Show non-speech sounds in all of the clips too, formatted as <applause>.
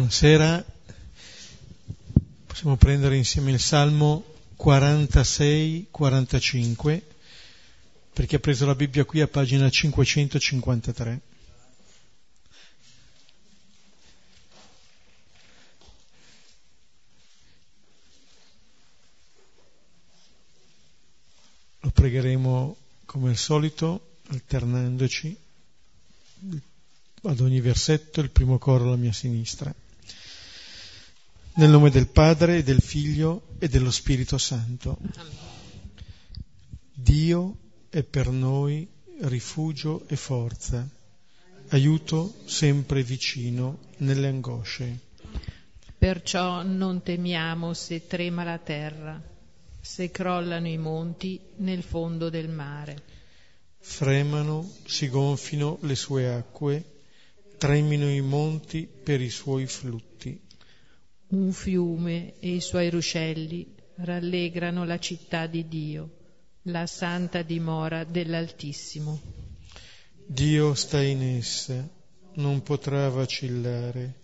Buonasera, possiamo prendere insieme il Salmo 46-45 per chi ha preso la Bibbia qui a pagina 553. Lo pregheremo come al solito alternandoci ad ogni versetto il primo coro alla mia sinistra. Nel nome del Padre, del Figlio e dello Spirito Santo. Dio è per noi rifugio e forza, aiuto sempre vicino nelle angosce. Perciò non temiamo se trema la terra, se crollano i monti nel fondo del mare. Fremano, si gonfino le sue acque, tremino i monti per i suoi flutti. Un fiume e i suoi ruscelli rallegrano la città di Dio, la santa dimora dell'Altissimo. Dio sta in essa, non potrà vacillare,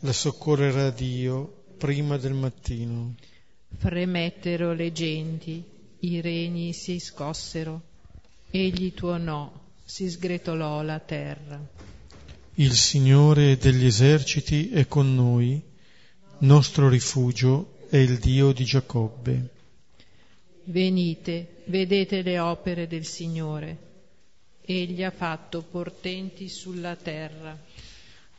la soccorrerà Dio prima del mattino. Fremettero le genti, i regni si scossero, egli tuonò, si sgretolò la terra. Il Signore degli eserciti è con noi, nostro rifugio è il Dio di Giacobbe. Venite, vedete le opere del Signore. Egli ha fatto portenti sulla terra.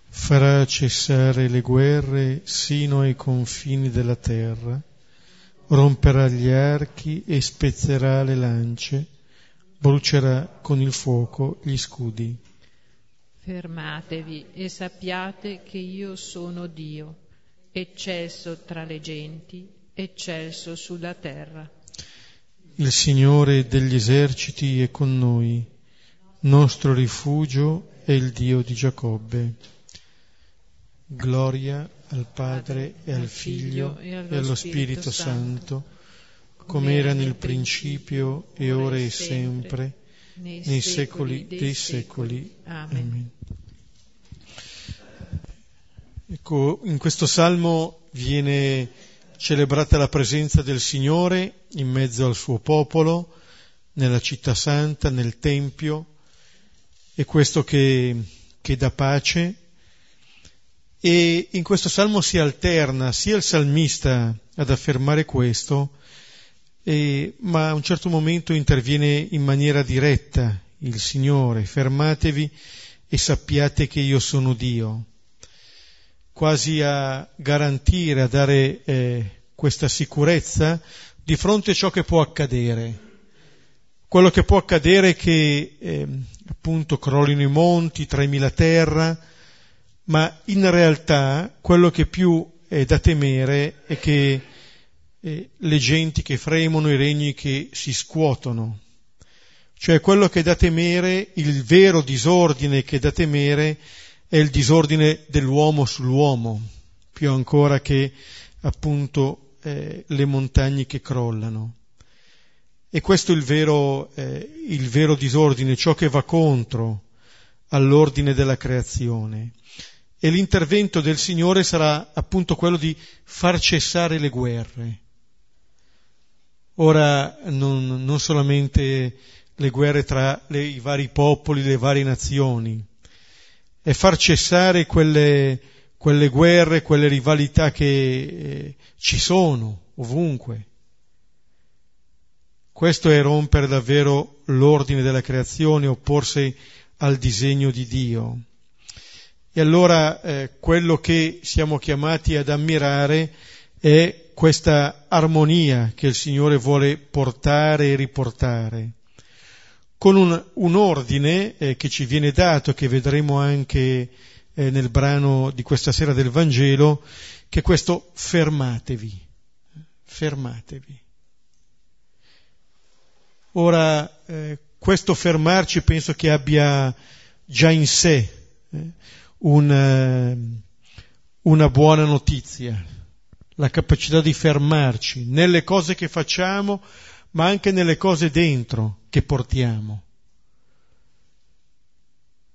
Farà cessare le guerre sino ai confini della terra, romperà gli archi e spezzerà le lance, brucerà con il fuoco gli scudi. Fermatevi e sappiate che io sono Dio, eccelso tra le genti, eccelso sulla terra. Il Signore degli eserciti è con noi, nostro rifugio è il Dio di Giacobbe. Gloria al Padre e al Figlio e allo Spirito Santo, come era nel principio e ora e sempre nei, nei secoli dei secoli. Amen. Ecco, in questo salmo viene celebrata la presenza del Signore in mezzo al suo popolo, nella città santa, nel Tempio, e questo che, che dà pace. E in questo salmo si alterna sia il salmista ad affermare questo, e, ma a un certo momento interviene in maniera diretta il Signore, fermatevi e sappiate che io sono Dio, quasi a garantire, a dare eh, questa sicurezza di fronte a ciò che può accadere. Quello che può accadere è che eh, appunto crollino i monti, tremi la terra, ma in realtà quello che più è da temere è che eh, le genti che fremono, i regni che si scuotono. Cioè quello che è da temere, il vero disordine che è da temere è il disordine dell'uomo sull'uomo, più ancora che appunto eh, le montagne che crollano. E questo è il vero, eh, il vero disordine, ciò che va contro all'ordine della creazione. E l'intervento del Signore sarà appunto quello di far cessare le guerre, Ora non, non solamente le guerre tra le, i vari popoli, le varie nazioni, è far cessare quelle, quelle guerre, quelle rivalità che eh, ci sono ovunque. Questo è rompere davvero l'ordine della creazione, opporsi al disegno di Dio. E allora eh, quello che siamo chiamati ad ammirare è questa armonia che il Signore vuole portare e riportare, con un, un ordine eh, che ci viene dato, che vedremo anche eh, nel brano di questa sera del Vangelo, che è questo fermatevi, fermatevi. Ora, eh, questo fermarci penso che abbia già in sé eh, un, eh, una buona notizia la capacità di fermarci nelle cose che facciamo, ma anche nelle cose dentro che portiamo.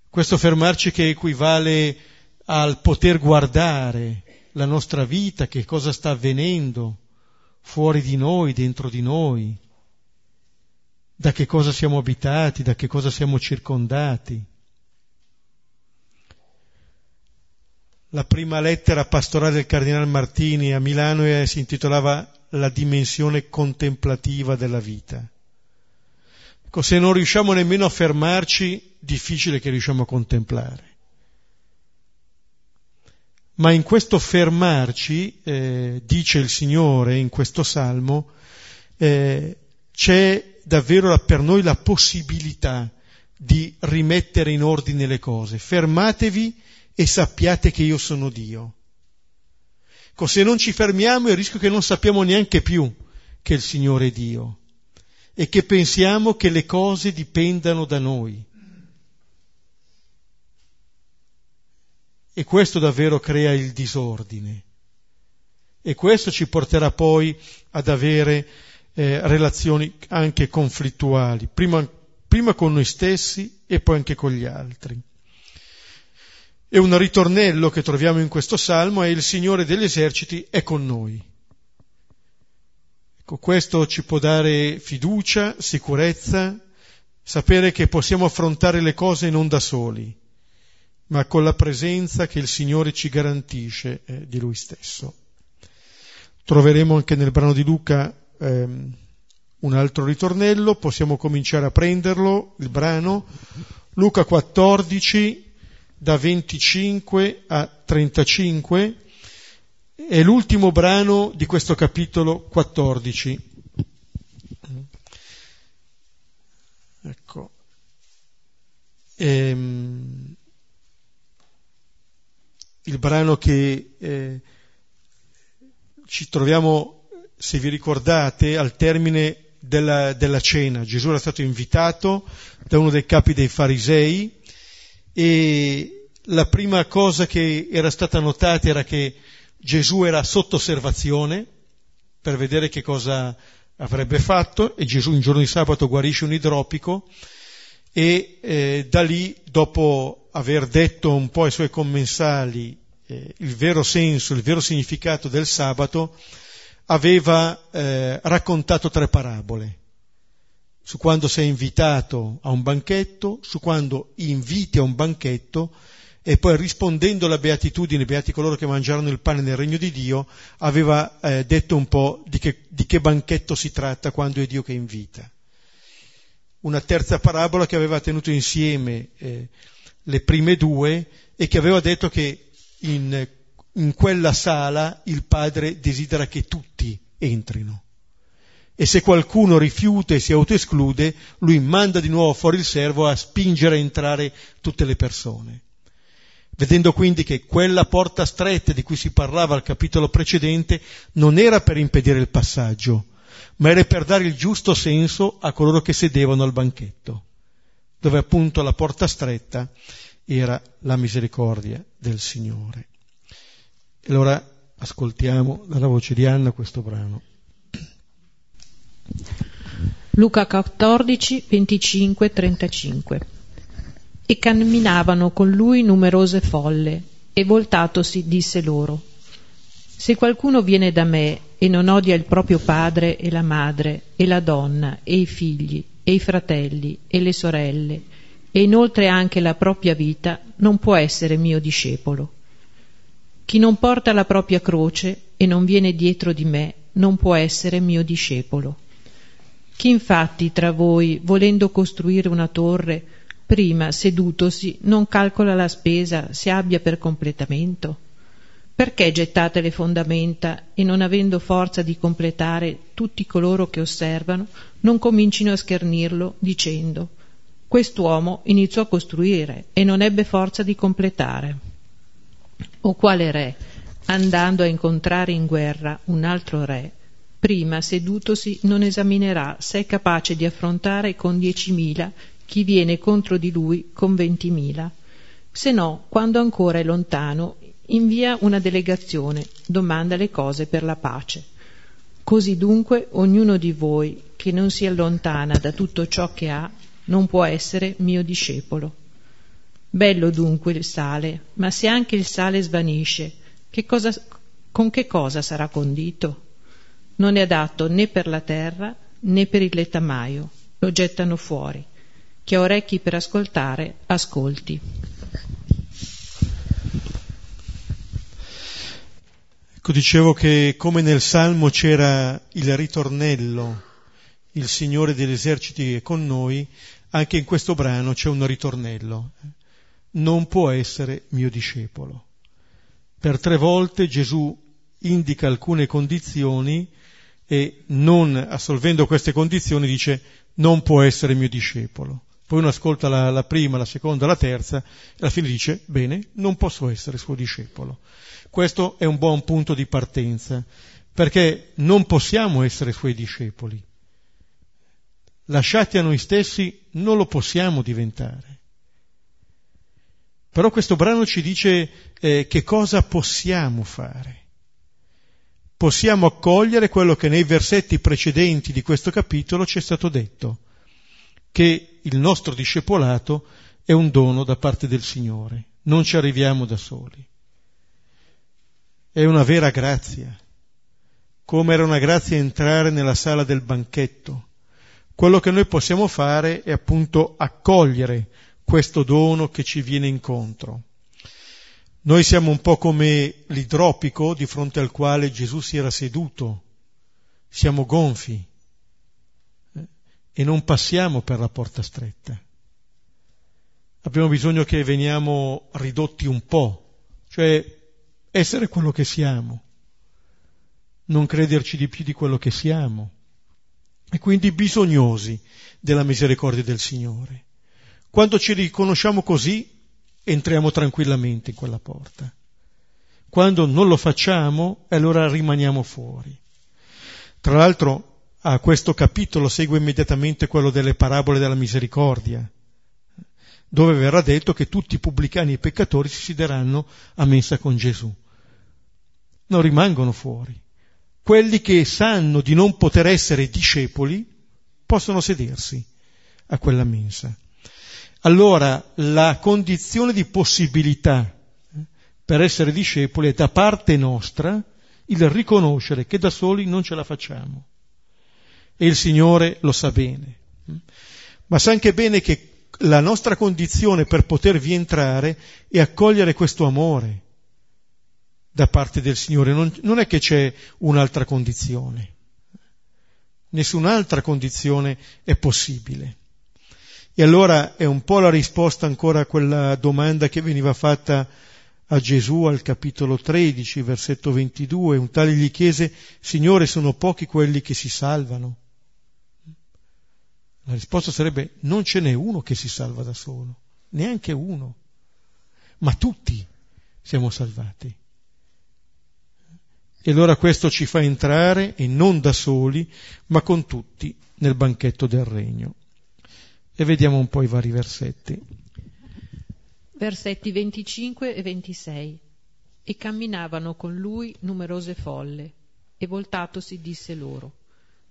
Questo fermarci che equivale al poter guardare la nostra vita, che cosa sta avvenendo fuori di noi, dentro di noi, da che cosa siamo abitati, da che cosa siamo circondati. La prima lettera pastorale del Cardinale Martini a Milano si intitolava La dimensione contemplativa della vita. Ecco, se non riusciamo nemmeno a fermarci, difficile che riusciamo a contemplare. Ma in questo fermarci, eh, dice il Signore in questo salmo, eh, c'è davvero per noi la possibilità di rimettere in ordine le cose. Fermatevi e sappiate che io sono Dio. Ecco, se non ci fermiamo è il rischio che non sappiamo neanche più che il Signore è Dio e che pensiamo che le cose dipendano da noi. E questo davvero crea il disordine. E questo ci porterà poi ad avere eh, relazioni anche conflittuali, prima, prima con noi stessi e poi anche con gli altri. E un ritornello che troviamo in questo salmo è il Signore degli eserciti è con noi. Ecco, questo ci può dare fiducia, sicurezza, sapere che possiamo affrontare le cose non da soli, ma con la presenza che il Signore ci garantisce eh, di Lui stesso. Troveremo anche nel brano di Luca ehm, un altro ritornello, possiamo cominciare a prenderlo, il brano, Luca 14, da 25 a 35, è l'ultimo brano di questo capitolo 14. Ecco. Ehm, il brano che eh, ci troviamo, se vi ricordate, al termine della, della, cena. Gesù era stato invitato da uno dei capi dei farisei e la prima cosa che era stata notata era che Gesù era sotto osservazione per vedere che cosa avrebbe fatto e Gesù un giorno di sabato guarisce un idropico e eh, da lì, dopo aver detto un po' ai suoi commensali eh, il vero senso, il vero significato del sabato, aveva eh, raccontato tre parabole su quando sei invitato a un banchetto, su quando inviti a un banchetto e poi rispondendo alla beatitudine, beati coloro che mangiarono il pane nel regno di Dio, aveva eh, detto un po' di che, di che banchetto si tratta quando è Dio che invita. Una terza parabola che aveva tenuto insieme eh, le prime due e che aveva detto che in, in quella sala il Padre desidera che tutti entrino e se qualcuno rifiuta e si autoesclude, lui manda di nuovo fuori il servo a spingere a entrare tutte le persone vedendo quindi che quella porta stretta di cui si parlava al capitolo precedente non era per impedire il passaggio, ma era per dare il giusto senso a coloro che sedevano al banchetto, dove appunto la porta stretta era la misericordia del Signore. E allora ascoltiamo dalla voce di Anna questo brano. Luca 14, 25, 35 e camminavano con lui numerose folle, e voltatosi disse loro, Se qualcuno viene da me e non odia il proprio padre e la madre e la donna e i figli e i fratelli e le sorelle e inoltre anche la propria vita, non può essere mio discepolo. Chi non porta la propria croce e non viene dietro di me, non può essere mio discepolo. Chi infatti tra voi, volendo costruire una torre, prima, sedutosi, non calcola la spesa se abbia per completamento? Perché gettate le fondamenta e non avendo forza di completare tutti coloro che osservano, non comincino a schernirlo dicendo Quest'uomo iniziò a costruire e non ebbe forza di completare. O quale re, andando a incontrare in guerra un altro re, prima sedutosi non esaminerà se è capace di affrontare con diecimila chi viene contro di lui con ventimila. Se no, quando ancora è lontano, invia una delegazione, domanda le cose per la pace. Così dunque ognuno di voi che non si allontana da tutto ciò che ha, non può essere mio discepolo. Bello dunque il sale, ma se anche il sale svanisce, che cosa, con che cosa sarà condito? Non è adatto né per la terra né per il letamaio, lo gettano fuori. Chi ha orecchi per ascoltare, ascolti. Ecco, dicevo che come nel Salmo c'era il ritornello, il Signore degli eserciti è con noi, anche in questo brano c'è un ritornello. Non può essere mio discepolo. Per tre volte Gesù indica alcune condizioni e non assolvendo queste condizioni dice non può essere mio discepolo. Poi uno ascolta la, la prima, la seconda, la terza e alla fine dice bene, non posso essere suo discepolo. Questo è un buon punto di partenza, perché non possiamo essere suoi discepoli. Lasciati a noi stessi non lo possiamo diventare. Però questo brano ci dice eh, che cosa possiamo fare. Possiamo accogliere quello che nei versetti precedenti di questo capitolo ci è stato detto, che il nostro discepolato è un dono da parte del Signore, non ci arriviamo da soli è una vera grazia, come era una grazia entrare nella sala del banchetto. Quello che noi possiamo fare è appunto accogliere questo dono che ci viene incontro. Noi siamo un po' come l'idropico di fronte al quale Gesù si era seduto, siamo gonfi eh, e non passiamo per la porta stretta. Abbiamo bisogno che veniamo ridotti un po', cioè essere quello che siamo, non crederci di più di quello che siamo e quindi bisognosi della misericordia del Signore. Quando ci riconosciamo così, entriamo tranquillamente in quella porta. Quando non lo facciamo, allora rimaniamo fuori. Tra l'altro, a questo capitolo segue immediatamente quello delle parabole della misericordia dove verrà detto che tutti i pubblicani e i peccatori si siederanno a mensa con Gesù. Non rimangono fuori. Quelli che sanno di non poter essere discepoli possono sedersi a quella mensa. Allora la condizione di possibilità eh, per essere discepoli è da parte nostra il riconoscere che da soli non ce la facciamo. E il Signore lo sa bene. Ma sa anche bene che la nostra condizione per potervi entrare è accogliere questo amore da parte del Signore. Non, non è che c'è un'altra condizione. Nessun'altra condizione è possibile. E allora è un po' la risposta ancora a quella domanda che veniva fatta a Gesù al capitolo 13, versetto 22. Un tale gli chiese, Signore, sono pochi quelli che si salvano. La risposta sarebbe non ce n'è uno che si salva da solo, neanche uno, ma tutti siamo salvati. E allora questo ci fa entrare, e non da soli, ma con tutti, nel banchetto del regno. E vediamo un po' i vari versetti. Versetti 25 e 26. E camminavano con lui numerose folle, e voltatosi disse loro,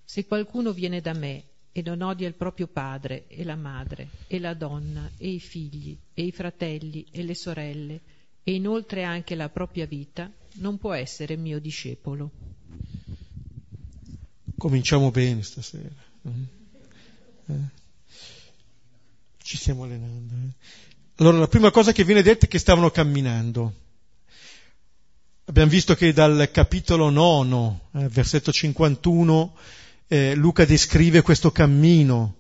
Se qualcuno viene da me e non odia il proprio padre e la madre e la donna e i figli e i fratelli e le sorelle e inoltre anche la propria vita, non può essere mio discepolo. Cominciamo bene stasera. Mm. Eh. Ci stiamo allenando. Eh. Allora, la prima cosa che viene detta è che stavano camminando. Abbiamo visto che dal capitolo 9, eh, versetto 51, eh, Luca descrive questo cammino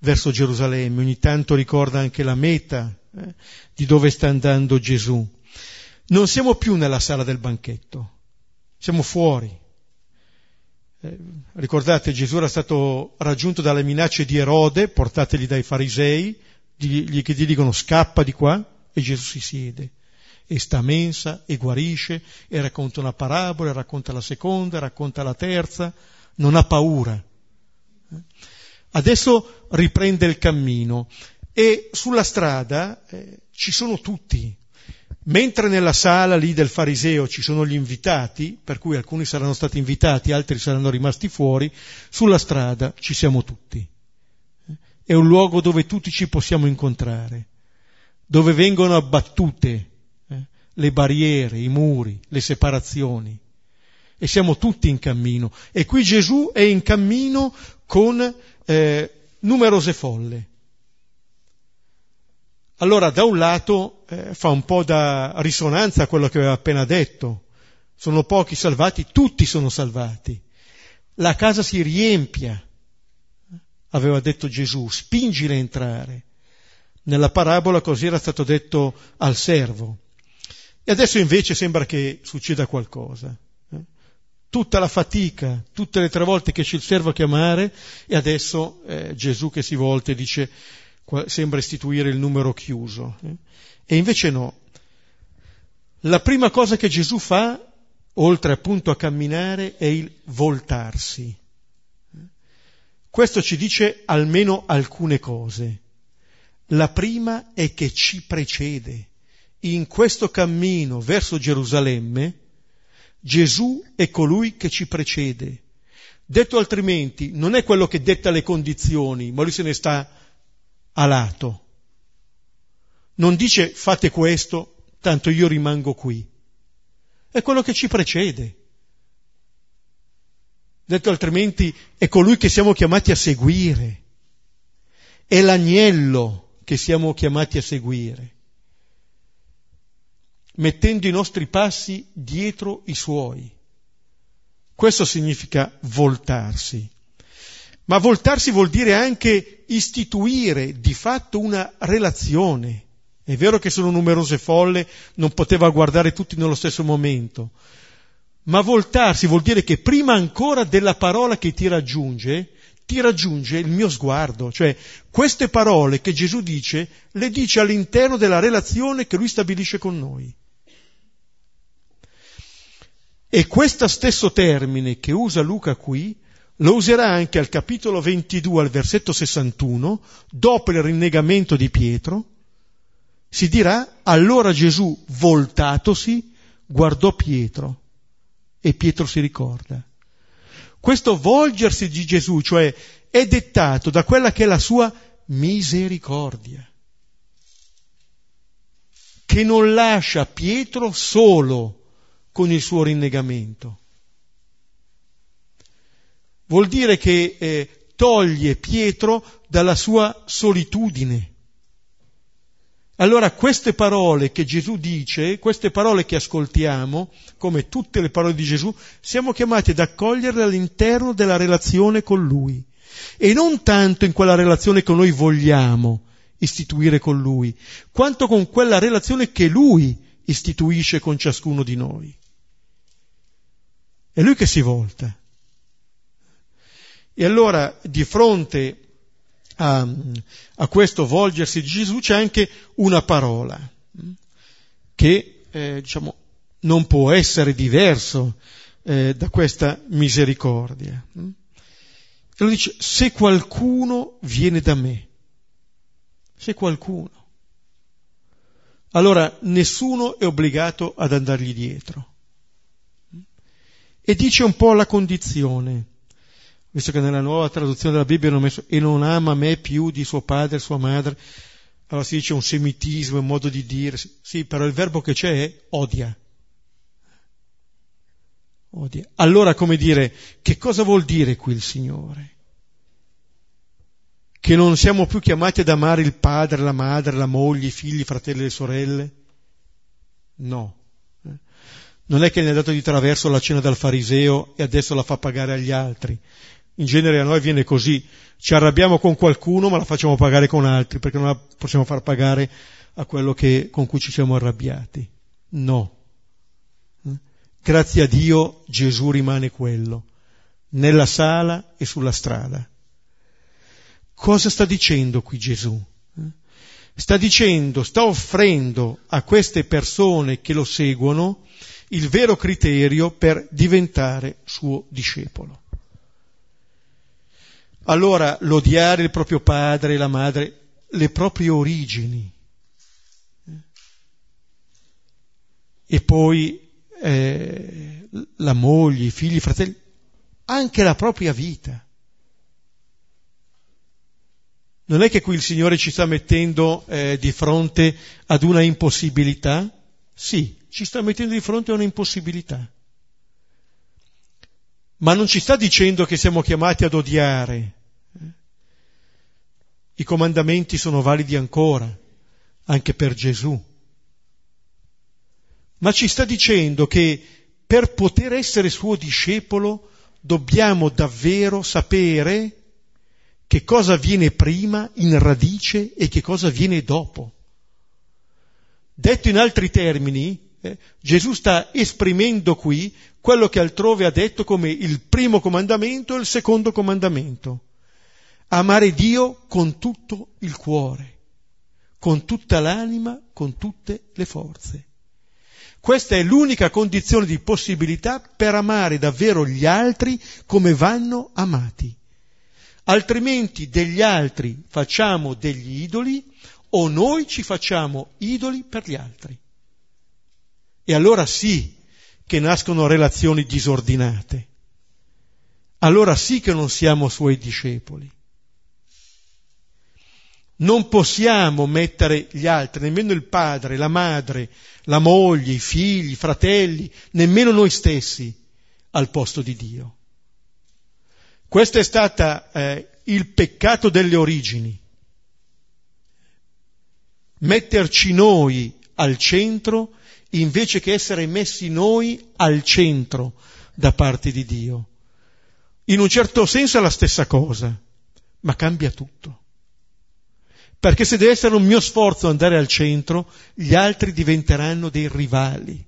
verso Gerusalemme, ogni tanto ricorda anche la meta eh, di dove sta andando Gesù. Non siamo più nella sala del banchetto, siamo fuori. Eh, ricordate, Gesù era stato raggiunto dalle minacce di Erode, portateli dai farisei, gli, che gli dicono scappa di qua, e Gesù si siede e sta a mensa e guarisce e racconta una parabola, e racconta la seconda, racconta la terza, non ha paura. Adesso riprende il cammino e sulla strada eh, ci sono tutti. Mentre nella sala lì del fariseo ci sono gli invitati, per cui alcuni saranno stati invitati, altri saranno rimasti fuori, sulla strada ci siamo tutti. È un luogo dove tutti ci possiamo incontrare, dove vengono abbattute eh, le barriere, i muri, le separazioni. E siamo tutti in cammino. E qui Gesù è in cammino con eh, numerose folle. Allora, da un lato eh, fa un po' da risonanza a quello che aveva appena detto. Sono pochi salvati, tutti sono salvati. La casa si riempia, aveva detto Gesù, spingile a entrare. Nella parabola così era stato detto al servo. E adesso invece sembra che succeda qualcosa. Eh. Tutta la fatica, tutte le tre volte che c'è il servo a chiamare, e adesso eh, Gesù che si volta e dice sembra istituire il numero chiuso. Eh? E invece no. La prima cosa che Gesù fa, oltre appunto a camminare, è il voltarsi. Questo ci dice almeno alcune cose. La prima è che ci precede. In questo cammino verso Gerusalemme, Gesù è colui che ci precede. Detto altrimenti, non è quello che detta le condizioni, ma lui se ne sta a lato. Non dice fate questo, tanto io rimango qui. È quello che ci precede. Detto altrimenti, è colui che siamo chiamati a seguire. È l'agnello che siamo chiamati a seguire, mettendo i nostri passi dietro i suoi. Questo significa voltarsi. Ma voltarsi vuol dire anche istituire di fatto una relazione. È vero che sono numerose folle, non poteva guardare tutti nello stesso momento, ma voltarsi vuol dire che prima ancora della parola che ti raggiunge, ti raggiunge il mio sguardo, cioè queste parole che Gesù dice, le dice all'interno della relazione che lui stabilisce con noi. E questo stesso termine che usa Luca qui lo userà anche al capitolo 22, al versetto 61, dopo il rinnegamento di Pietro, si dirà, allora Gesù, voltatosi, guardò Pietro e Pietro si ricorda. Questo volgersi di Gesù, cioè, è dettato da quella che è la sua misericordia, che non lascia Pietro solo con il suo rinnegamento vuol dire che eh, toglie Pietro dalla sua solitudine. Allora queste parole che Gesù dice, queste parole che ascoltiamo, come tutte le parole di Gesù, siamo chiamati ad accoglierle all'interno della relazione con Lui e non tanto in quella relazione che noi vogliamo istituire con Lui, quanto con quella relazione che Lui istituisce con ciascuno di noi. È Lui che si volta. E allora di fronte a, a questo volgersi di Gesù c'è anche una parola che eh, diciamo, non può essere diverso eh, da questa misericordia. E lo dice, se qualcuno viene da me, se qualcuno, allora nessuno è obbligato ad andargli dietro. E dice un po' la condizione visto che nella nuova traduzione della Bibbia hanno messo e non ama me più di suo padre sua madre, allora si dice un semitismo, un modo di dire, sì, però il verbo che c'è è odia. Odia. Allora, come dire, che cosa vuol dire qui il Signore? Che non siamo più chiamati ad amare il padre, la madre, la moglie, i figli, i fratelli e le sorelle? No. Non è che ne è dato di traverso la cena dal fariseo e adesso la fa pagare agli altri. In genere a noi viene così, ci arrabbiamo con qualcuno ma la facciamo pagare con altri perché non la possiamo far pagare a quello che, con cui ci siamo arrabbiati. No. Grazie a Dio Gesù rimane quello, nella sala e sulla strada. Cosa sta dicendo qui Gesù? Sta dicendo, sta offrendo a queste persone che lo seguono il vero criterio per diventare suo discepolo. Allora l'odiare il proprio padre e la madre, le proprie origini, e poi eh, la moglie, i figli, i fratelli, anche la propria vita. Non è che qui il Signore ci sta mettendo eh, di fronte ad una impossibilità? Sì, ci sta mettendo di fronte a una impossibilità. Ma non ci sta dicendo che siamo chiamati ad odiare. I comandamenti sono validi ancora, anche per Gesù. Ma ci sta dicendo che per poter essere suo discepolo dobbiamo davvero sapere che cosa viene prima in radice e che cosa viene dopo. Detto in altri termini, eh, Gesù sta esprimendo qui quello che altrove ha detto come il primo comandamento e il secondo comandamento. Amare Dio con tutto il cuore, con tutta l'anima, con tutte le forze. Questa è l'unica condizione di possibilità per amare davvero gli altri come vanno amati altrimenti degli altri facciamo degli idoli o noi ci facciamo idoli per gli altri. E allora sì che nascono relazioni disordinate. Allora sì che non siamo suoi discepoli. Non possiamo mettere gli altri, nemmeno il padre, la madre, la moglie, i figli, i fratelli, nemmeno noi stessi, al posto di Dio. Questo è stato eh, il peccato delle origini. Metterci noi al centro invece che essere messi noi al centro da parte di Dio. In un certo senso è la stessa cosa, ma cambia tutto. Perché se deve essere un mio sforzo andare al centro, gli altri diventeranno dei rivali.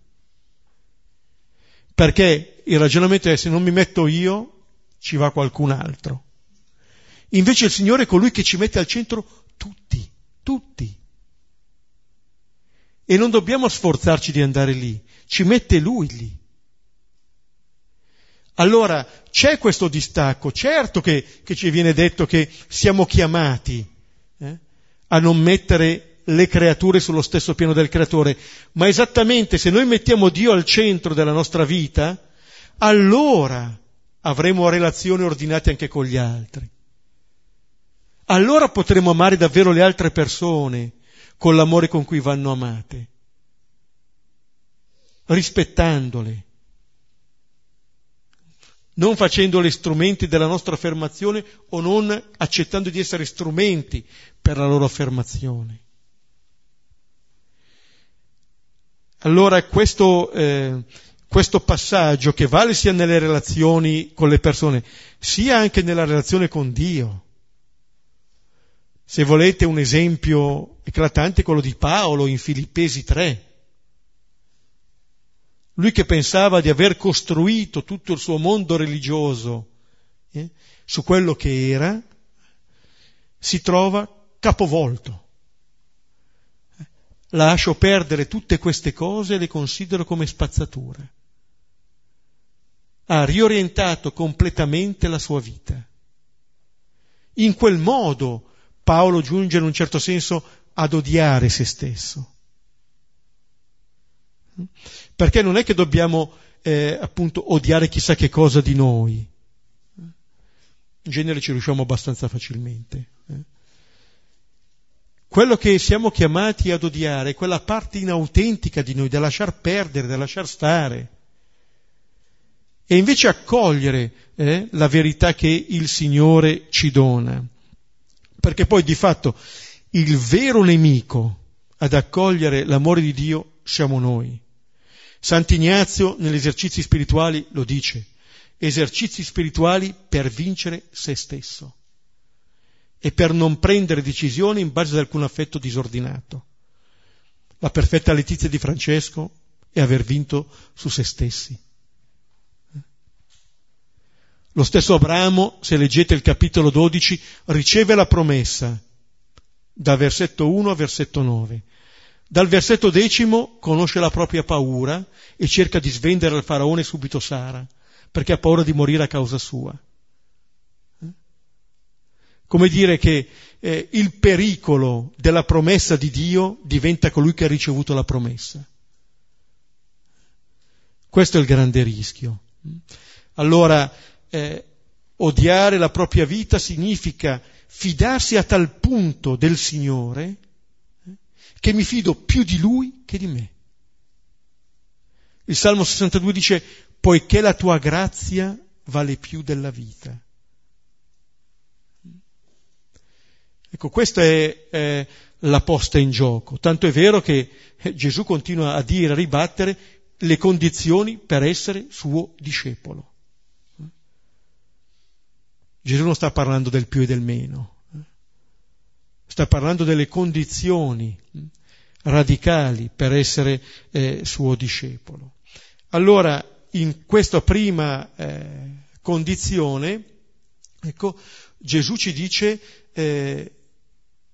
Perché il ragionamento è se non mi metto io, ci va qualcun altro. Invece il Signore è colui che ci mette al centro tutti, tutti. E non dobbiamo sforzarci di andare lì, ci mette Lui lì. Allora c'è questo distacco, certo che, che ci viene detto che siamo chiamati eh, a non mettere le creature sullo stesso piano del creatore, ma esattamente se noi mettiamo Dio al centro della nostra vita, allora avremo relazioni ordinate anche con gli altri. Allora potremo amare davvero le altre persone con l'amore con cui vanno amate, rispettandole, non facendole strumenti della nostra affermazione o non accettando di essere strumenti per la loro affermazione. Allora questo, eh, questo passaggio che vale sia nelle relazioni con le persone, sia anche nella relazione con Dio. Se volete un esempio eclatante è quello di Paolo in Filippesi 3. Lui che pensava di aver costruito tutto il suo mondo religioso eh, su quello che era, si trova capovolto lascio perdere tutte queste cose e le considero come spazzatura ha riorientato completamente la sua vita. In quel modo Paolo giunge in un certo senso ad odiare se stesso. Perché non è che dobbiamo eh, appunto odiare chissà che cosa di noi. In genere ci riusciamo abbastanza facilmente. Eh. Quello che siamo chiamati ad odiare è quella parte inautentica di noi, da lasciar perdere, da lasciar stare e invece accogliere eh, la verità che il Signore ci dona. Perché poi di fatto il vero nemico ad accogliere l'amore di Dio siamo noi. Sant'Ignazio negli esercizi spirituali lo dice, esercizi spirituali per vincere se stesso e per non prendere decisioni in base ad alcun affetto disordinato. La perfetta letizia di Francesco è aver vinto su se stessi. Lo stesso Abramo, se leggete il capitolo 12, riceve la promessa da versetto 1 a versetto 9. Dal versetto decimo conosce la propria paura e cerca di svendere al faraone subito Sara, perché ha paura di morire a causa sua. Come dire che eh, il pericolo della promessa di Dio diventa colui che ha ricevuto la promessa. Questo è il grande rischio. Allora, eh, odiare la propria vita significa fidarsi a tal punto del Signore eh, che mi fido più di Lui che di me. Il Salmo 62 dice, poiché la tua grazia vale più della vita. Ecco, questa è, è la posta in gioco. Tanto è vero che eh, Gesù continua a dire, a ribattere le condizioni per essere suo discepolo. Gesù non sta parlando del più e del meno, sta parlando delle condizioni radicali per essere eh, suo discepolo. Allora, in questa prima eh, condizione, ecco, Gesù ci dice eh,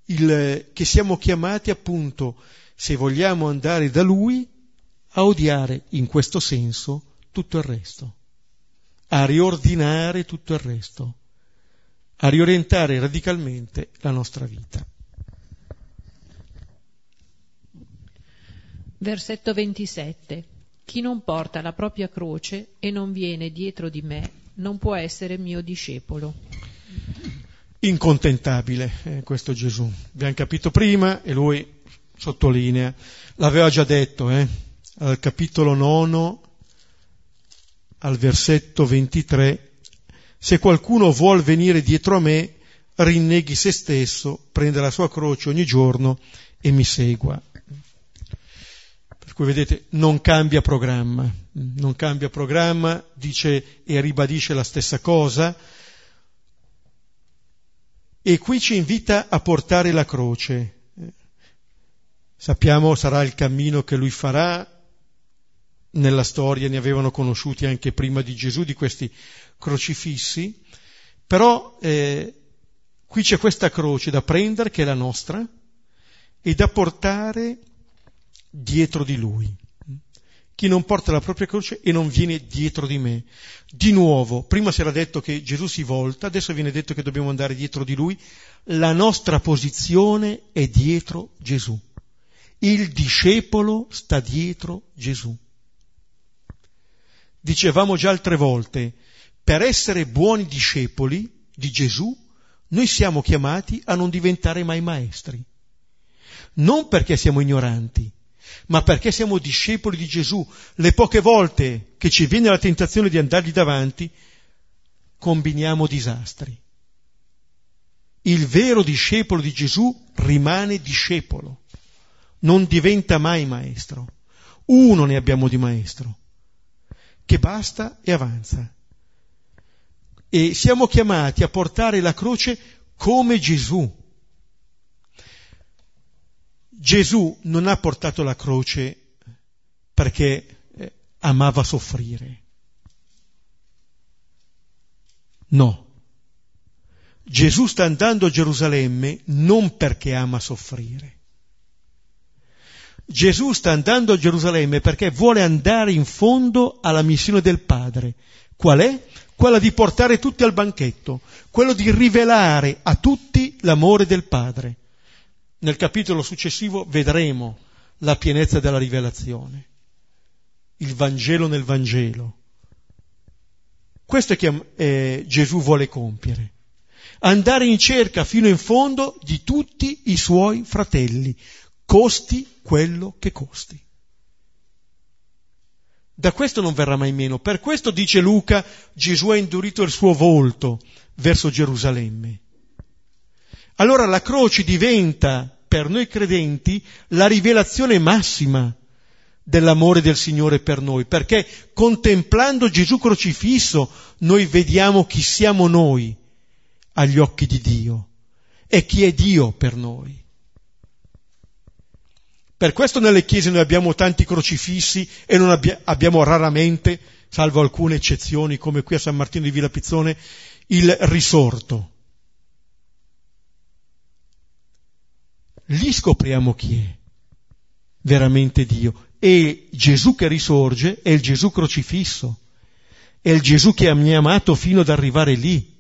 il, che siamo chiamati appunto, se vogliamo andare da Lui, a odiare in questo senso tutto il resto, a riordinare tutto il resto, a riorientare radicalmente la nostra vita. Versetto 27. Chi non porta la propria croce e non viene dietro di me non può essere mio discepolo. Incontentabile eh, questo Gesù. Abbiamo capito prima e lui sottolinea. L'aveva già detto, eh, al capitolo 9, al versetto 23. Se qualcuno vuol venire dietro a me, rinneghi se stesso, prenda la sua croce ogni giorno e mi segua. Cui vedete non cambia programma, non cambia programma, dice e ribadisce la stessa cosa, e qui ci invita a portare la croce. Sappiamo sarà il cammino che lui farà, nella storia ne avevano conosciuti anche prima di Gesù di questi crocifissi, però eh, qui c'è questa croce da prendere che è la nostra e da portare dietro di lui. Chi non porta la propria croce e non viene dietro di me. Di nuovo, prima si era detto che Gesù si volta, adesso viene detto che dobbiamo andare dietro di lui. La nostra posizione è dietro Gesù. Il discepolo sta dietro Gesù. Dicevamo già altre volte, per essere buoni discepoli di Gesù, noi siamo chiamati a non diventare mai maestri. Non perché siamo ignoranti, ma perché siamo discepoli di Gesù. Le poche volte che ci viene la tentazione di andargli davanti, combiniamo disastri. Il vero discepolo di Gesù rimane discepolo, non diventa mai maestro. Uno ne abbiamo di maestro, che basta e avanza. E siamo chiamati a portare la croce come Gesù Gesù non ha portato la croce perché eh, amava soffrire. No. Gesù sta andando a Gerusalemme non perché ama soffrire. Gesù sta andando a Gerusalemme perché vuole andare in fondo alla missione del Padre. Qual è? Quella di portare tutti al banchetto, quello di rivelare a tutti l'amore del Padre. Nel capitolo successivo vedremo la pienezza della rivelazione, il Vangelo nel Vangelo. Questo è che eh, Gesù vuole compiere. Andare in cerca fino in fondo di tutti i suoi fratelli, costi quello che costi. Da questo non verrà mai meno. Per questo dice Luca, Gesù ha indurito il suo volto verso Gerusalemme. Allora la croce diventa per noi credenti la rivelazione massima dell'amore del Signore per noi, perché contemplando Gesù crocifisso noi vediamo chi siamo noi agli occhi di Dio e chi è Dio per noi. Per questo nelle chiese noi abbiamo tanti crocifissi e non abbia, abbiamo raramente, salvo alcune eccezioni come qui a San Martino di Villa Pizzone, il risorto. lì scopriamo chi è veramente Dio. E Gesù che risorge è il Gesù crocifisso, è il Gesù che mi ha amato fino ad arrivare lì.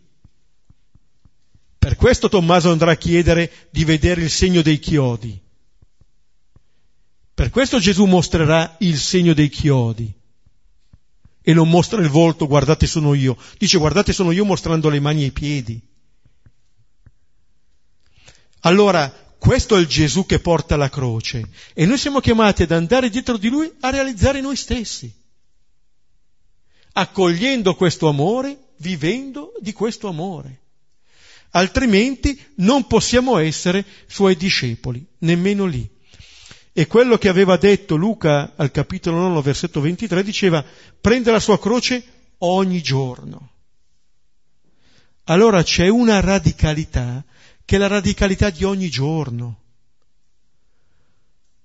Per questo Tommaso andrà a chiedere di vedere il segno dei chiodi. Per questo Gesù mostrerà il segno dei chiodi e non mostra il volto, guardate sono io. Dice guardate sono io mostrando le mani e i piedi. Allora, questo è il Gesù che porta la croce e noi siamo chiamati ad andare dietro di lui a realizzare noi stessi, accogliendo questo amore, vivendo di questo amore. Altrimenti non possiamo essere suoi discepoli, nemmeno lì. E quello che aveva detto Luca al capitolo 9, versetto 23, diceva prende la sua croce ogni giorno. Allora c'è una radicalità che è la radicalità di ogni giorno.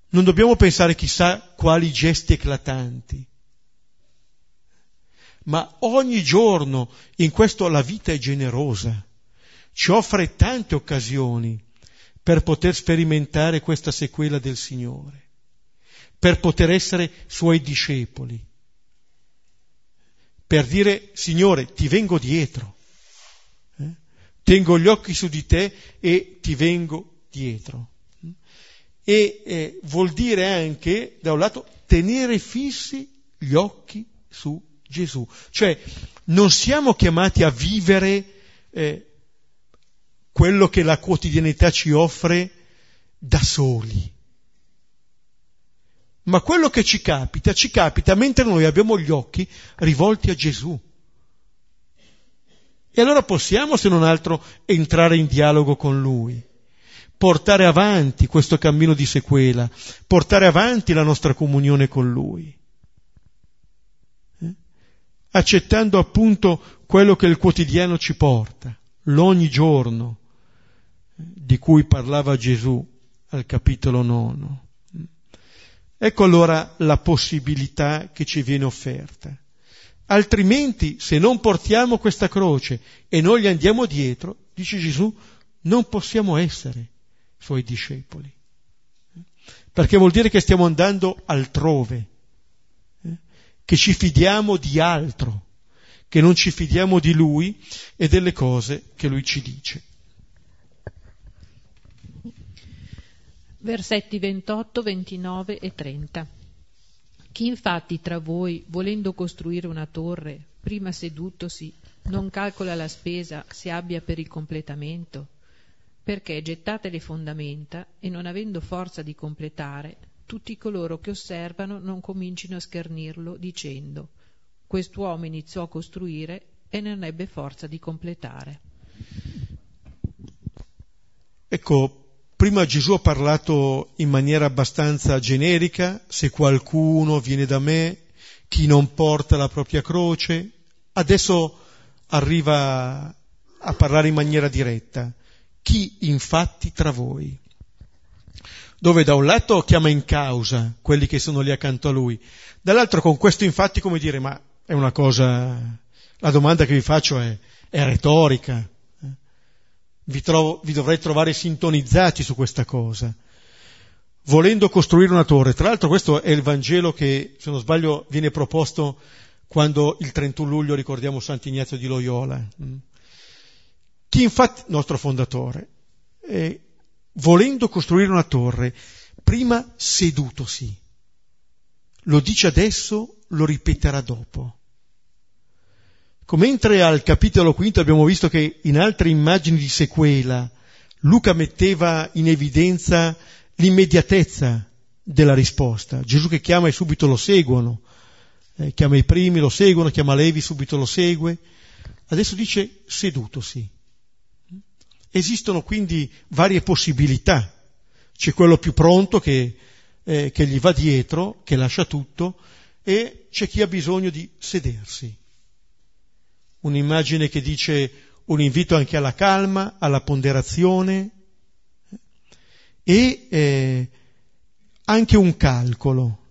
Non dobbiamo pensare chissà quali gesti eclatanti, ma ogni giorno in questo la vita è generosa, ci offre tante occasioni per poter sperimentare questa sequela del Signore, per poter essere suoi discepoli, per dire Signore ti vengo dietro, eh? tengo gli occhi su di te e ti vengo dietro. E eh, vuol dire anche, da un lato, tenere fissi gli occhi su Gesù, cioè non siamo chiamati a vivere eh, quello che la quotidianità ci offre da soli. Ma quello che ci capita, ci capita mentre noi abbiamo gli occhi rivolti a Gesù. E allora possiamo, se non altro, entrare in dialogo con Lui, portare avanti questo cammino di sequela, portare avanti la nostra comunione con Lui, eh? accettando appunto quello che il quotidiano ci porta, l'ogni giorno, di cui parlava Gesù al capitolo nono. Ecco allora la possibilità che ci viene offerta. Altrimenti, se non portiamo questa croce e non gli andiamo dietro, dice Gesù, non possiamo essere suoi discepoli. Perché vuol dire che stiamo andando altrove, che ci fidiamo di altro, che non ci fidiamo di Lui e delle cose che Lui ci dice. Versetti 28, 29 e 30. Chi infatti tra voi, volendo costruire una torre, prima sedutosi, non calcola la spesa se abbia per il completamento? Perché gettate le fondamenta e non avendo forza di completare, tutti coloro che osservano non comincino a schernirlo dicendo quest'uomo iniziò a costruire e non ebbe forza di completare. Ecco, Prima Gesù ha parlato in maniera abbastanza generica, se qualcuno viene da me, chi non porta la propria croce, adesso arriva a parlare in maniera diretta, chi infatti tra voi, dove da un lato chiama in causa quelli che sono lì accanto a lui, dall'altro con questo infatti come dire, ma è una cosa, la domanda che vi faccio è, è retorica, vi, trovo, vi dovrei trovare sintonizzati su questa cosa. Volendo costruire una torre, tra l'altro questo è il Vangelo che, se non sbaglio, viene proposto quando il 31 luglio ricordiamo Sant'Ignazio di Loyola. Mm. Chi infatti, nostro fondatore, eh, volendo costruire una torre, prima sedutosi, lo dice adesso, lo ripeterà dopo. Mentre al capitolo quinto abbiamo visto che in altre immagini di sequela Luca metteva in evidenza l'immediatezza della risposta. Gesù che chiama e subito lo seguono, eh, chiama i primi, lo seguono, chiama Levi, subito lo segue. Adesso dice sedutosi. Esistono quindi varie possibilità. C'è quello più pronto che, eh, che gli va dietro, che lascia tutto, e c'è chi ha bisogno di sedersi un'immagine che dice un invito anche alla calma, alla ponderazione e eh, anche un calcolo.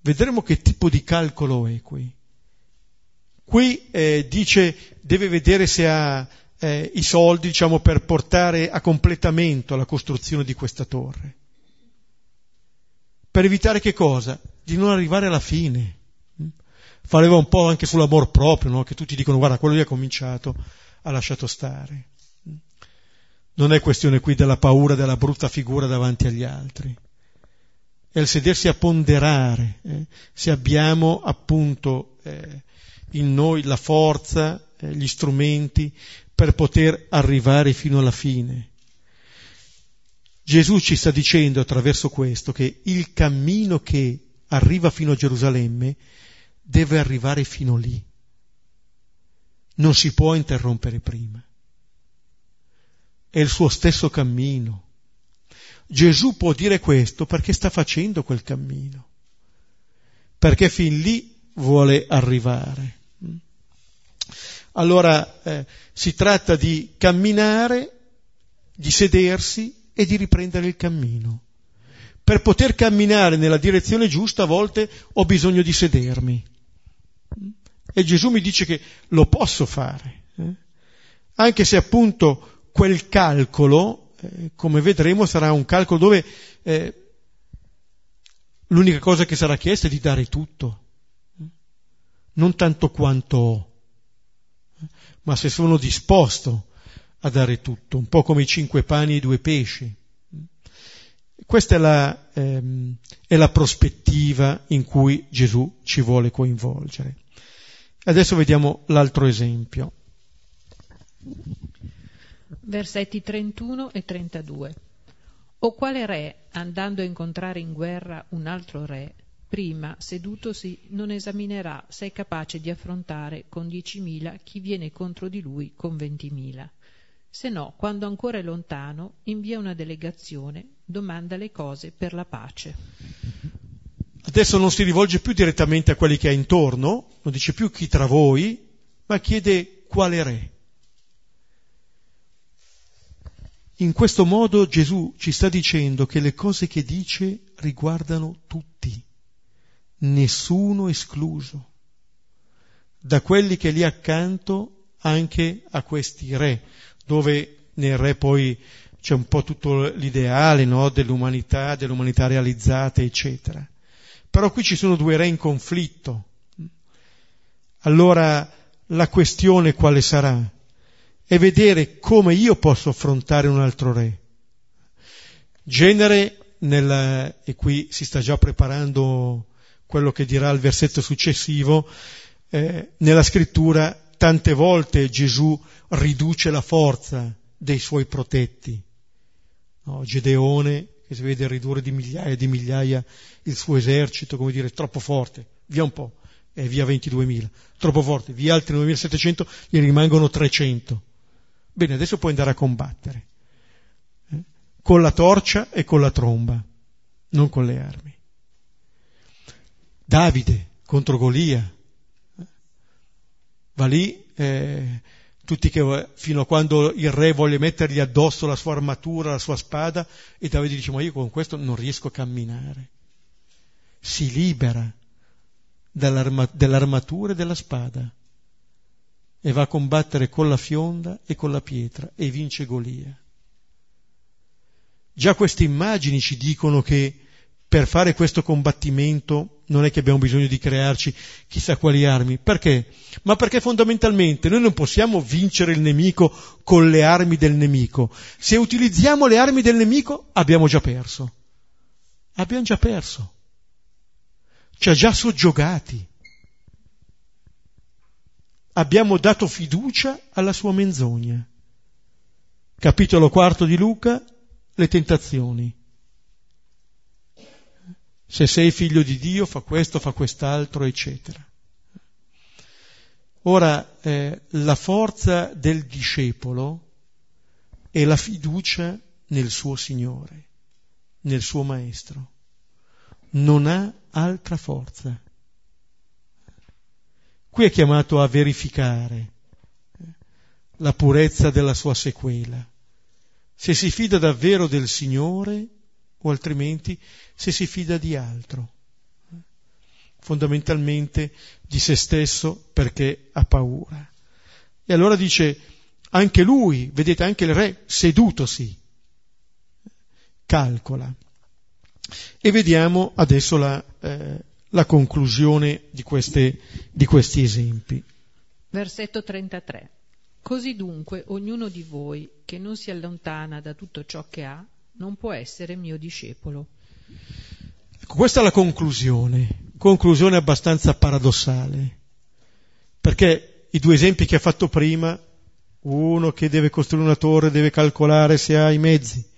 Vedremo che tipo di calcolo è qui. Qui eh, dice deve vedere se ha eh, i soldi diciamo, per portare a completamento la costruzione di questa torre. Per evitare che cosa? Di non arrivare alla fine valeva un po' anche sull'amor proprio, no? che tutti dicono guarda, quello lì ha cominciato, ha lasciato stare. Non è questione qui della paura della brutta figura davanti agli altri. È il sedersi a ponderare eh? se abbiamo appunto eh, in noi la forza, eh, gli strumenti per poter arrivare fino alla fine. Gesù ci sta dicendo attraverso questo che il cammino che arriva fino a Gerusalemme deve arrivare fino lì. Non si può interrompere prima. È il suo stesso cammino. Gesù può dire questo perché sta facendo quel cammino, perché fin lì vuole arrivare. Allora eh, si tratta di camminare, di sedersi e di riprendere il cammino. Per poter camminare nella direzione giusta a volte ho bisogno di sedermi. E Gesù mi dice che lo posso fare, eh? anche se appunto quel calcolo, eh, come vedremo, sarà un calcolo dove eh, l'unica cosa che sarà chiesta è di dare tutto, non tanto quanto ho, ma se sono disposto a dare tutto, un po' come i cinque pani e i due pesci. Questa è la, ehm, è la prospettiva in cui Gesù ci vuole coinvolgere. Adesso vediamo l'altro esempio. Versetti 31 e 32. O quale re, andando a incontrare in guerra un altro re, prima, sedutosi, non esaminerà se è capace di affrontare con diecimila chi viene contro di lui con ventimila? se no, quando ancora è lontano, invia una delegazione, domanda le cose per la pace. Adesso non si rivolge più direttamente a quelli che ha intorno, non dice più chi tra voi, ma chiede quale re. In questo modo Gesù ci sta dicendo che le cose che dice riguardano tutti, nessuno escluso, da quelli che lì accanto anche a questi re dove nel re poi c'è un po' tutto l'ideale no? dell'umanità, dell'umanità realizzata, eccetera. Però qui ci sono due re in conflitto. Allora la questione quale sarà? È vedere come io posso affrontare un altro re. Genere, nel, e qui si sta già preparando quello che dirà il versetto successivo, eh, nella scrittura tante volte Gesù riduce la forza dei suoi protetti. No, Gedeone, che si vede ridurre di migliaia e di migliaia il suo esercito, come dire, troppo forte, via un po', e via 22.000, troppo forte, via altri 9.700, gli rimangono 300. Bene, adesso puoi andare a combattere, eh? con la torcia e con la tromba, non con le armi. Davide contro Golia, eh? va lì, eh, tutti che fino a quando il re vuole mettergli addosso la sua armatura, la sua spada, e Davide dice, ma io con questo non riesco a camminare. Si libera dell'armatura e della spada e va a combattere con la fionda e con la pietra e vince Golia. Già queste immagini ci dicono che per fare questo combattimento non è che abbiamo bisogno di crearci chissà quali armi. Perché? Ma perché fondamentalmente noi non possiamo vincere il nemico con le armi del nemico. Se utilizziamo le armi del nemico abbiamo già perso. Abbiamo già perso. Ci ha già soggiogati. Abbiamo dato fiducia alla sua menzogna. Capitolo quarto di Luca, le tentazioni se sei figlio di Dio fa questo, fa quest'altro, eccetera. Ora, eh, la forza del discepolo è la fiducia nel suo Signore, nel suo Maestro. Non ha altra forza. Qui è chiamato a verificare la purezza della sua sequela. Se si fida davvero del Signore, o altrimenti se si fida di altro, fondamentalmente di se stesso perché ha paura. E allora dice, anche lui, vedete, anche il re, sedutosi, calcola. E vediamo adesso la, eh, la conclusione di, queste, di questi esempi. Versetto 33. Così dunque ognuno di voi che non si allontana da tutto ciò che ha, non può essere mio discepolo. Ecco, questa è la conclusione, conclusione abbastanza paradossale, perché i due esempi che ha fatto prima, uno che deve costruire una torre deve calcolare se ha i mezzi,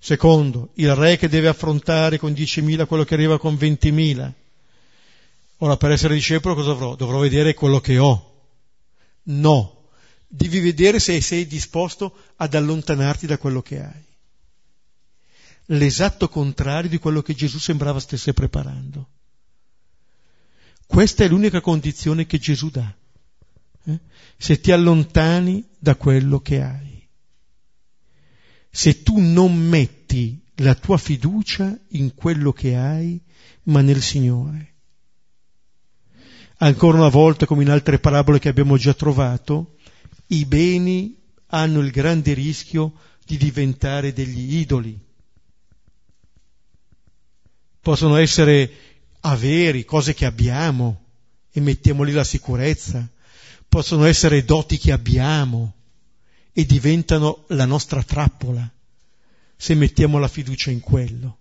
Secondo, il re che deve affrontare con 10.000 quello che arriva con 20.000. Ora, per essere discepolo cosa avrò? Dovrò vedere quello che ho. No, devi vedere se sei disposto ad allontanarti da quello che hai. L'esatto contrario di quello che Gesù sembrava stesse preparando. Questa è l'unica condizione che Gesù dà. Eh? Se ti allontani da quello che hai. Se tu non metti la tua fiducia in quello che hai, ma nel Signore. Ancora una volta, come in altre parabole che abbiamo già trovato, i beni hanno il grande rischio di diventare degli idoli. Possono essere averi, cose che abbiamo e mettiamo lì la sicurezza, possono essere doti che abbiamo e diventano la nostra trappola se mettiamo la fiducia in quello.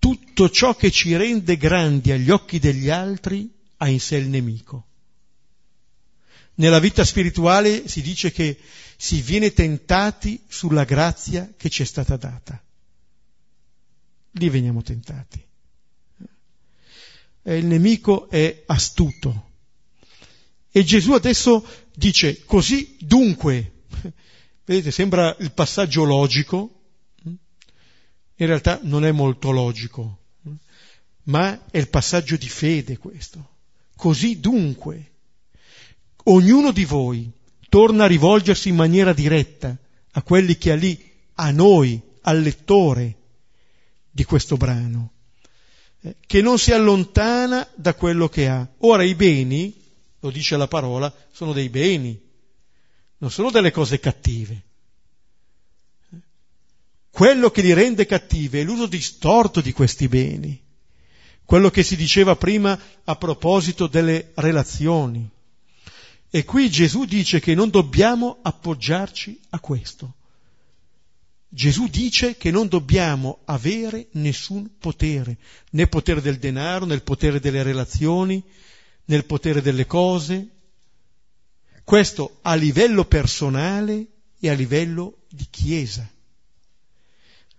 Tutto ciò che ci rende grandi agli occhi degli altri ha in sé il nemico. Nella vita spirituale si dice che si viene tentati sulla grazia che ci è stata data lì veniamo tentati. E il nemico è astuto. E Gesù adesso dice così dunque, <laughs> vedete, sembra il passaggio logico, in realtà non è molto logico, ma è il passaggio di fede questo. Così dunque, ognuno di voi torna a rivolgersi in maniera diretta a quelli che ha lì, a noi, al lettore, di questo brano, eh, che non si allontana da quello che ha. Ora i beni, lo dice la parola, sono dei beni, non sono delle cose cattive. Quello che li rende cattive è l'uso distorto di questi beni, quello che si diceva prima a proposito delle relazioni. E qui Gesù dice che non dobbiamo appoggiarci a questo. Gesù dice che non dobbiamo avere nessun potere, né potere del denaro, né potere delle relazioni, né potere delle cose. Questo a livello personale e a livello di Chiesa.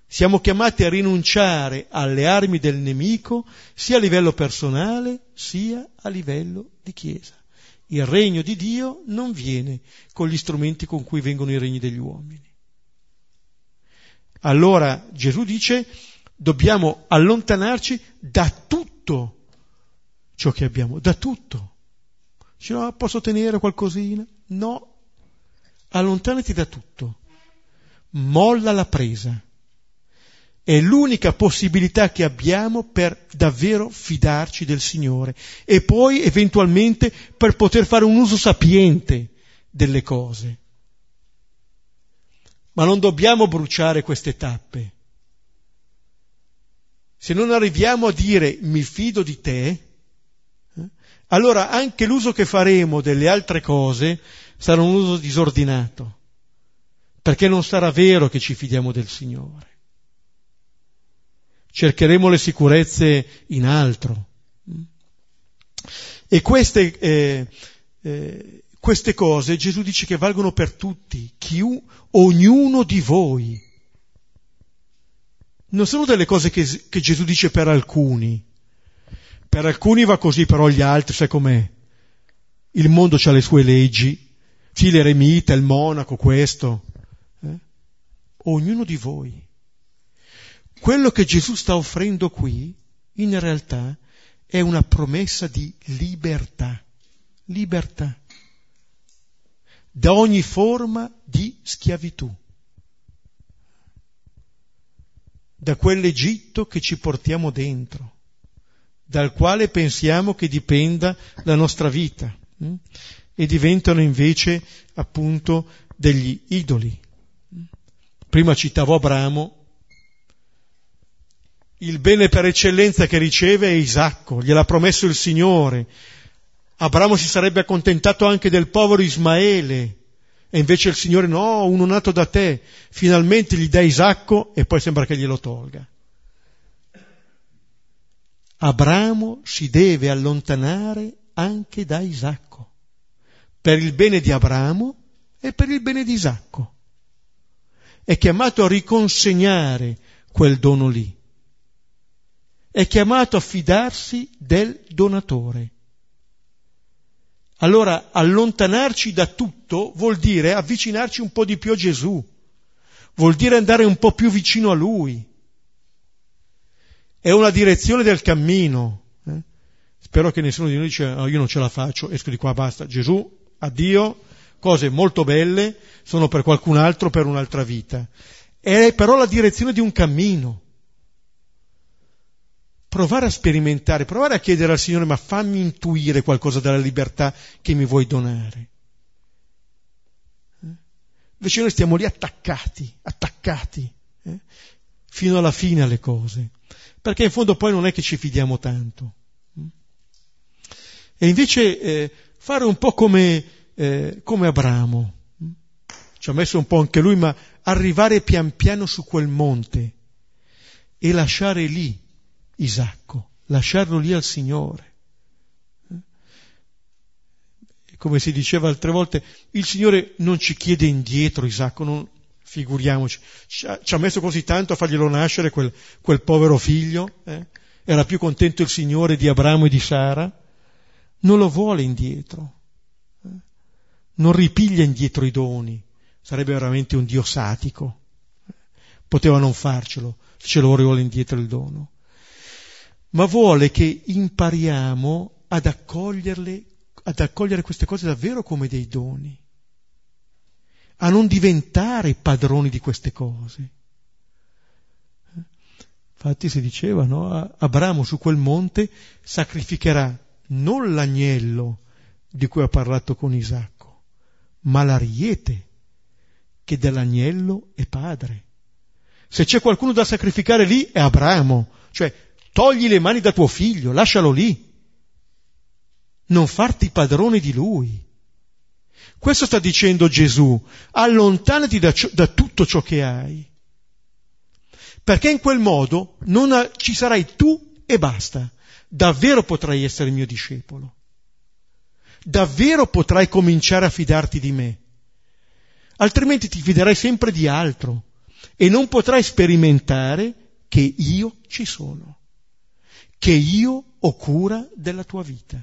Siamo chiamati a rinunciare alle armi del nemico sia a livello personale sia a livello di Chiesa. Il regno di Dio non viene con gli strumenti con cui vengono i regni degli uomini. Allora Gesù dice dobbiamo allontanarci da tutto ciò che abbiamo, da tutto. Dice no, posso tenere qualcosina? No, allontanati da tutto. Molla la presa. È l'unica possibilità che abbiamo per davvero fidarci del Signore e poi eventualmente per poter fare un uso sapiente delle cose. Ma non dobbiamo bruciare queste tappe. Se non arriviamo a dire mi fido di te, eh, allora anche l'uso che faremo delle altre cose sarà un uso disordinato, perché non sarà vero che ci fidiamo del Signore. Cercheremo le sicurezze in altro. E queste, eh, eh, queste cose Gesù dice che valgono per tutti, chiu, ognuno di voi. Non sono delle cose che, che Gesù dice per alcuni. Per alcuni va così, però gli altri, sai com'è? Il mondo ha le sue leggi, sì, l'eremita, il monaco, questo. Eh? Ognuno di voi. Quello che Gesù sta offrendo qui, in realtà, è una promessa di libertà. Libertà da ogni forma di schiavitù, da quell'Egitto che ci portiamo dentro, dal quale pensiamo che dipenda la nostra vita hm? e diventano invece appunto degli idoli. Prima citavo Abramo, il bene per eccellenza che riceve è Isacco, gliel'ha promesso il Signore, Abramo si sarebbe accontentato anche del povero Ismaele, e invece il Signore no, uno nato da te, finalmente gli dà Isacco e poi sembra che glielo tolga. Abramo si deve allontanare anche da Isacco, per il bene di Abramo e per il bene di Isacco. è chiamato a riconsegnare quel dono lì. È chiamato a fidarsi del donatore. Allora allontanarci da tutto vuol dire avvicinarci un po' di più a Gesù, vuol dire andare un po' più vicino a Lui. È una direzione del cammino. Eh? Spero che nessuno di noi dica oh, io non ce la faccio, esco di qua, basta. Gesù, addio, cose molto belle, sono per qualcun altro, per un'altra vita. È però la direzione di un cammino provare a sperimentare, provare a chiedere al Signore, ma fammi intuire qualcosa della libertà che mi vuoi donare. Eh? Invece noi stiamo lì attaccati, attaccati, eh? fino alla fine alle cose, perché in fondo poi non è che ci fidiamo tanto. E invece eh, fare un po' come, eh, come Abramo, ci ha messo un po' anche lui, ma arrivare pian piano su quel monte e lasciare lì Isacco, lasciarlo lì al Signore. Come si diceva altre volte, il Signore non ci chiede indietro Isacco, non, figuriamoci, ci ha, ci ha, messo così tanto a farglielo nascere quel, quel povero figlio, eh? era più contento il Signore di Abramo e di Sara, non lo vuole indietro, eh? non ripiglia indietro i doni, sarebbe veramente un Dio satico, poteva non farcelo, se lo vuole indietro il dono ma vuole che impariamo ad accoglierle, ad accogliere queste cose davvero come dei doni, a non diventare padroni di queste cose. Infatti si diceva, no? Abramo su quel monte sacrificherà non l'agnello di cui ha parlato con Isacco, ma l'ariete che dell'agnello è padre. Se c'è qualcuno da sacrificare lì è Abramo, cioè Togli le mani da tuo figlio, lascialo lì. Non farti padrone di lui. Questo sta dicendo Gesù, allontanati da, da tutto ciò che hai. Perché in quel modo non ci sarai tu e basta. Davvero potrai essere mio discepolo. Davvero potrai cominciare a fidarti di me. Altrimenti ti fiderai sempre di altro e non potrai sperimentare che io ci sono che io ho cura della tua vita.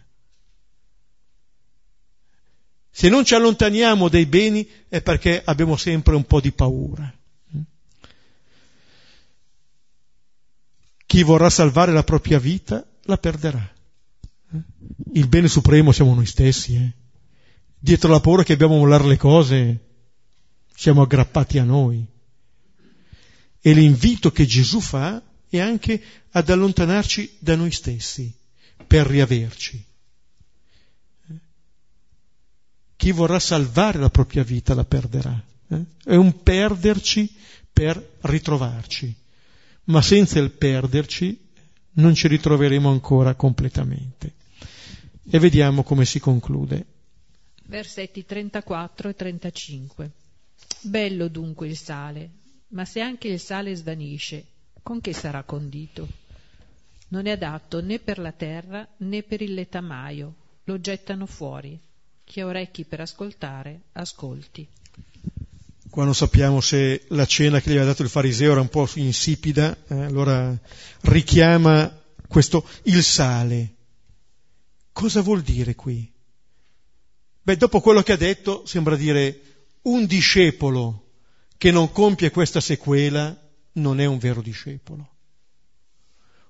Se non ci allontaniamo dai beni è perché abbiamo sempre un po' di paura. Chi vorrà salvare la propria vita la perderà. Il bene supremo siamo noi stessi. Eh? Dietro la paura che abbiamo a mollare le cose siamo aggrappati a noi. E l'invito che Gesù fa e anche ad allontanarci da noi stessi per riaverci. Chi vorrà salvare la propria vita la perderà. Eh? È un perderci per ritrovarci, ma senza il perderci non ci ritroveremo ancora completamente. E vediamo come si conclude. Versetti 34 e 35. Bello dunque il sale, ma se anche il sale svanisce, con che sarà condito? Non è adatto né per la terra né per il letamaio, lo gettano fuori. Chi ha orecchi per ascoltare, ascolti. Qua non sappiamo se la cena che gli aveva dato il fariseo era un po' insipida, eh, allora richiama questo il sale. Cosa vuol dire qui? Beh, dopo quello che ha detto, sembra dire un discepolo che non compie questa sequela non è un vero discepolo.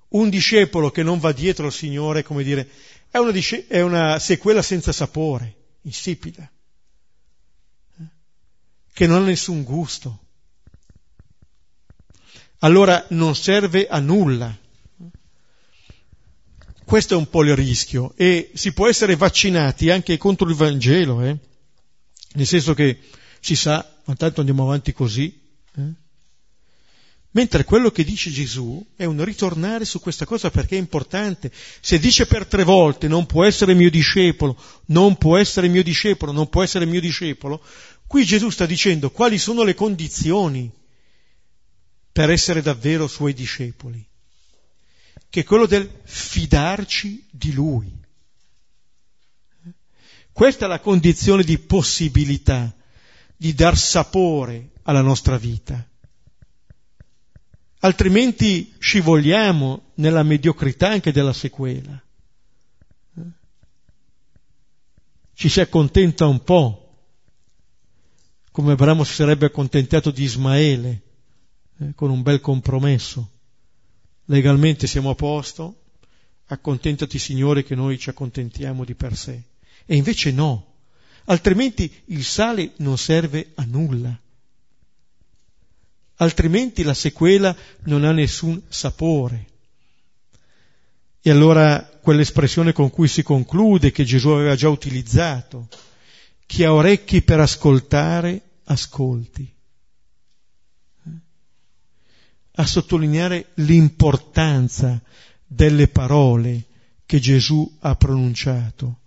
Un discepolo che non va dietro al Signore, come dire, è una, disce- è una sequela senza sapore, insipida, eh? che non ha nessun gusto. Allora non serve a nulla. Questo è un po' il rischio e si può essere vaccinati anche contro il Vangelo, eh? nel senso che si sa, ma tanto andiamo avanti così. Eh? Mentre quello che dice Gesù è un ritornare su questa cosa perché è importante. Se dice per tre volte non può essere mio discepolo, non può essere mio discepolo, non può essere mio discepolo, qui Gesù sta dicendo quali sono le condizioni per essere davvero suoi discepoli. Che è quello del fidarci di Lui. Questa è la condizione di possibilità, di dar sapore alla nostra vita. Altrimenti scivoliamo nella mediocrità anche della sequela. Ci si accontenta un po', come Abramo si sarebbe accontentato di Ismaele, eh, con un bel compromesso. Legalmente siamo a posto, accontentati Signore che noi ci accontentiamo di per sé. E invece no, altrimenti il sale non serve a nulla. Altrimenti la sequela non ha nessun sapore. E allora quell'espressione con cui si conclude, che Gesù aveva già utilizzato, chi ha orecchi per ascoltare, ascolti. A sottolineare l'importanza delle parole che Gesù ha pronunciato.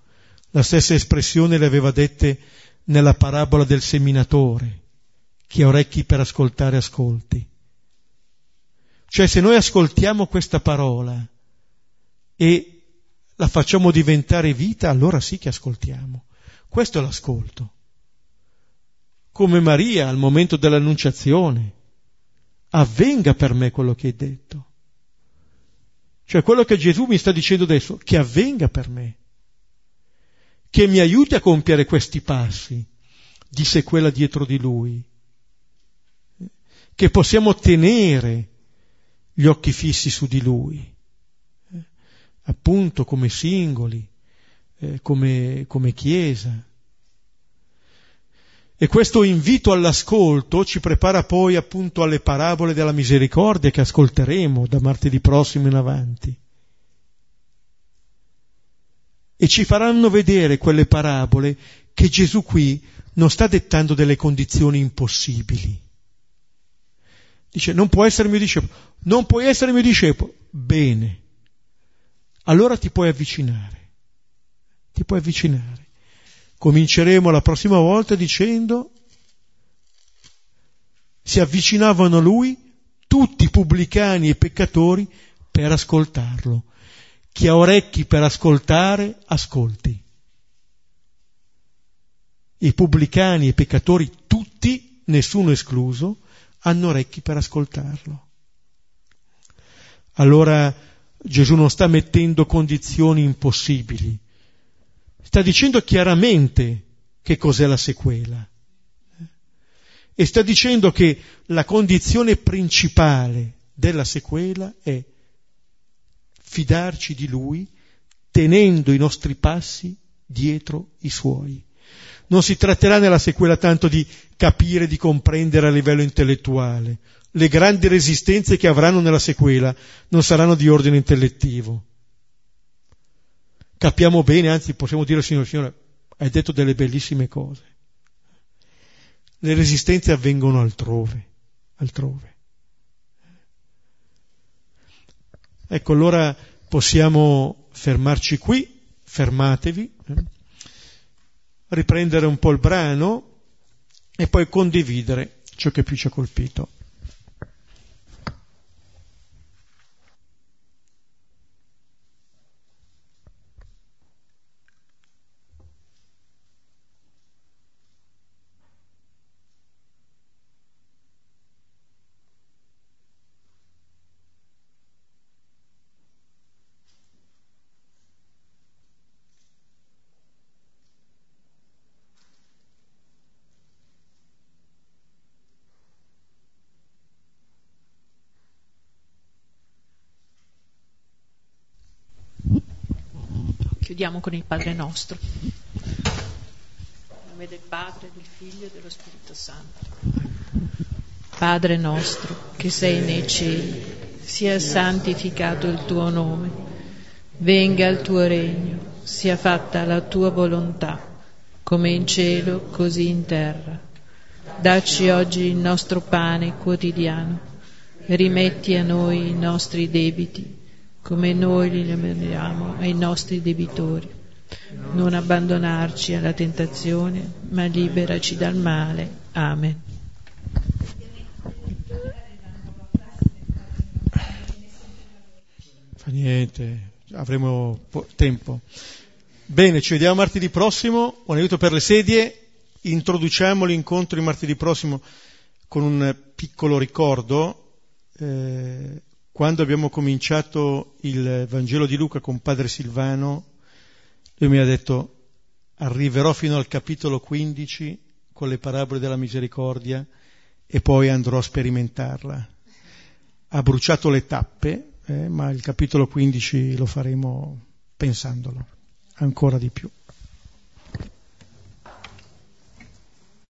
La stessa espressione le aveva dette nella parabola del seminatore. Chi ha orecchi per ascoltare, ascolti. Cioè se noi ascoltiamo questa parola e la facciamo diventare vita, allora sì che ascoltiamo. Questo è l'ascolto. Come Maria al momento dell'annunciazione. Avvenga per me quello che hai detto. Cioè quello che Gesù mi sta dicendo adesso, che avvenga per me, che mi aiuti a compiere questi passi, disse quella dietro di lui, che possiamo tenere gli occhi fissi su di lui, appunto come singoli, eh, come, come Chiesa. E questo invito all'ascolto ci prepara poi appunto alle parabole della misericordia che ascolteremo da martedì prossimo in avanti. E ci faranno vedere quelle parabole che Gesù qui non sta dettando delle condizioni impossibili. Dice, non può essere mio discepolo, non puoi essere mio discepolo. Bene, allora ti puoi avvicinare, ti puoi avvicinare. Cominceremo la prossima volta dicendo si avvicinavano a lui tutti pubblicani e peccatori per ascoltarlo. Chi ha orecchi per ascoltare, ascolti. I pubblicani e i peccatori tutti, nessuno escluso, hanno orecchi per ascoltarlo. Allora Gesù non sta mettendo condizioni impossibili, sta dicendo chiaramente che cos'è la sequela. E sta dicendo che la condizione principale della sequela è fidarci di Lui tenendo i nostri passi dietro i Suoi. Non si tratterà nella sequela tanto di capire, di comprendere a livello intellettuale. Le grandi resistenze che avranno nella sequela non saranno di ordine intellettivo, capiamo bene, anzi possiamo dire al Signore, Signore, hai detto delle bellissime cose. Le resistenze avvengono altrove, altrove. Ecco, allora possiamo fermarci qui, fermatevi, riprendere un po' il brano e poi condividere ciò che più ci ha colpito. Chiudiamo con il Padre nostro. In nome del Padre, del Figlio e dello Spirito Santo. Padre nostro, che sei nei cieli, sia santificato il tuo nome, venga il tuo regno, sia fatta la tua volontà, come in cielo, così in terra. Dacci oggi il nostro pane quotidiano, rimetti a noi i nostri debiti come noi li lamentiamo ai nostri debitori. Non abbandonarci alla tentazione, ma liberaci dal male. Amen. Fa niente, avremo tempo. Bene, ci vediamo martedì prossimo. Un aiuto per le sedie. Introduciamo l'incontro di martedì prossimo con un piccolo ricordo, eh, quando abbiamo cominciato il Vangelo di Luca con padre Silvano, lui mi ha detto arriverò fino al capitolo 15 con le parabole della misericordia e poi andrò a sperimentarla. Ha bruciato le tappe, eh, ma il capitolo 15 lo faremo pensandolo ancora di più.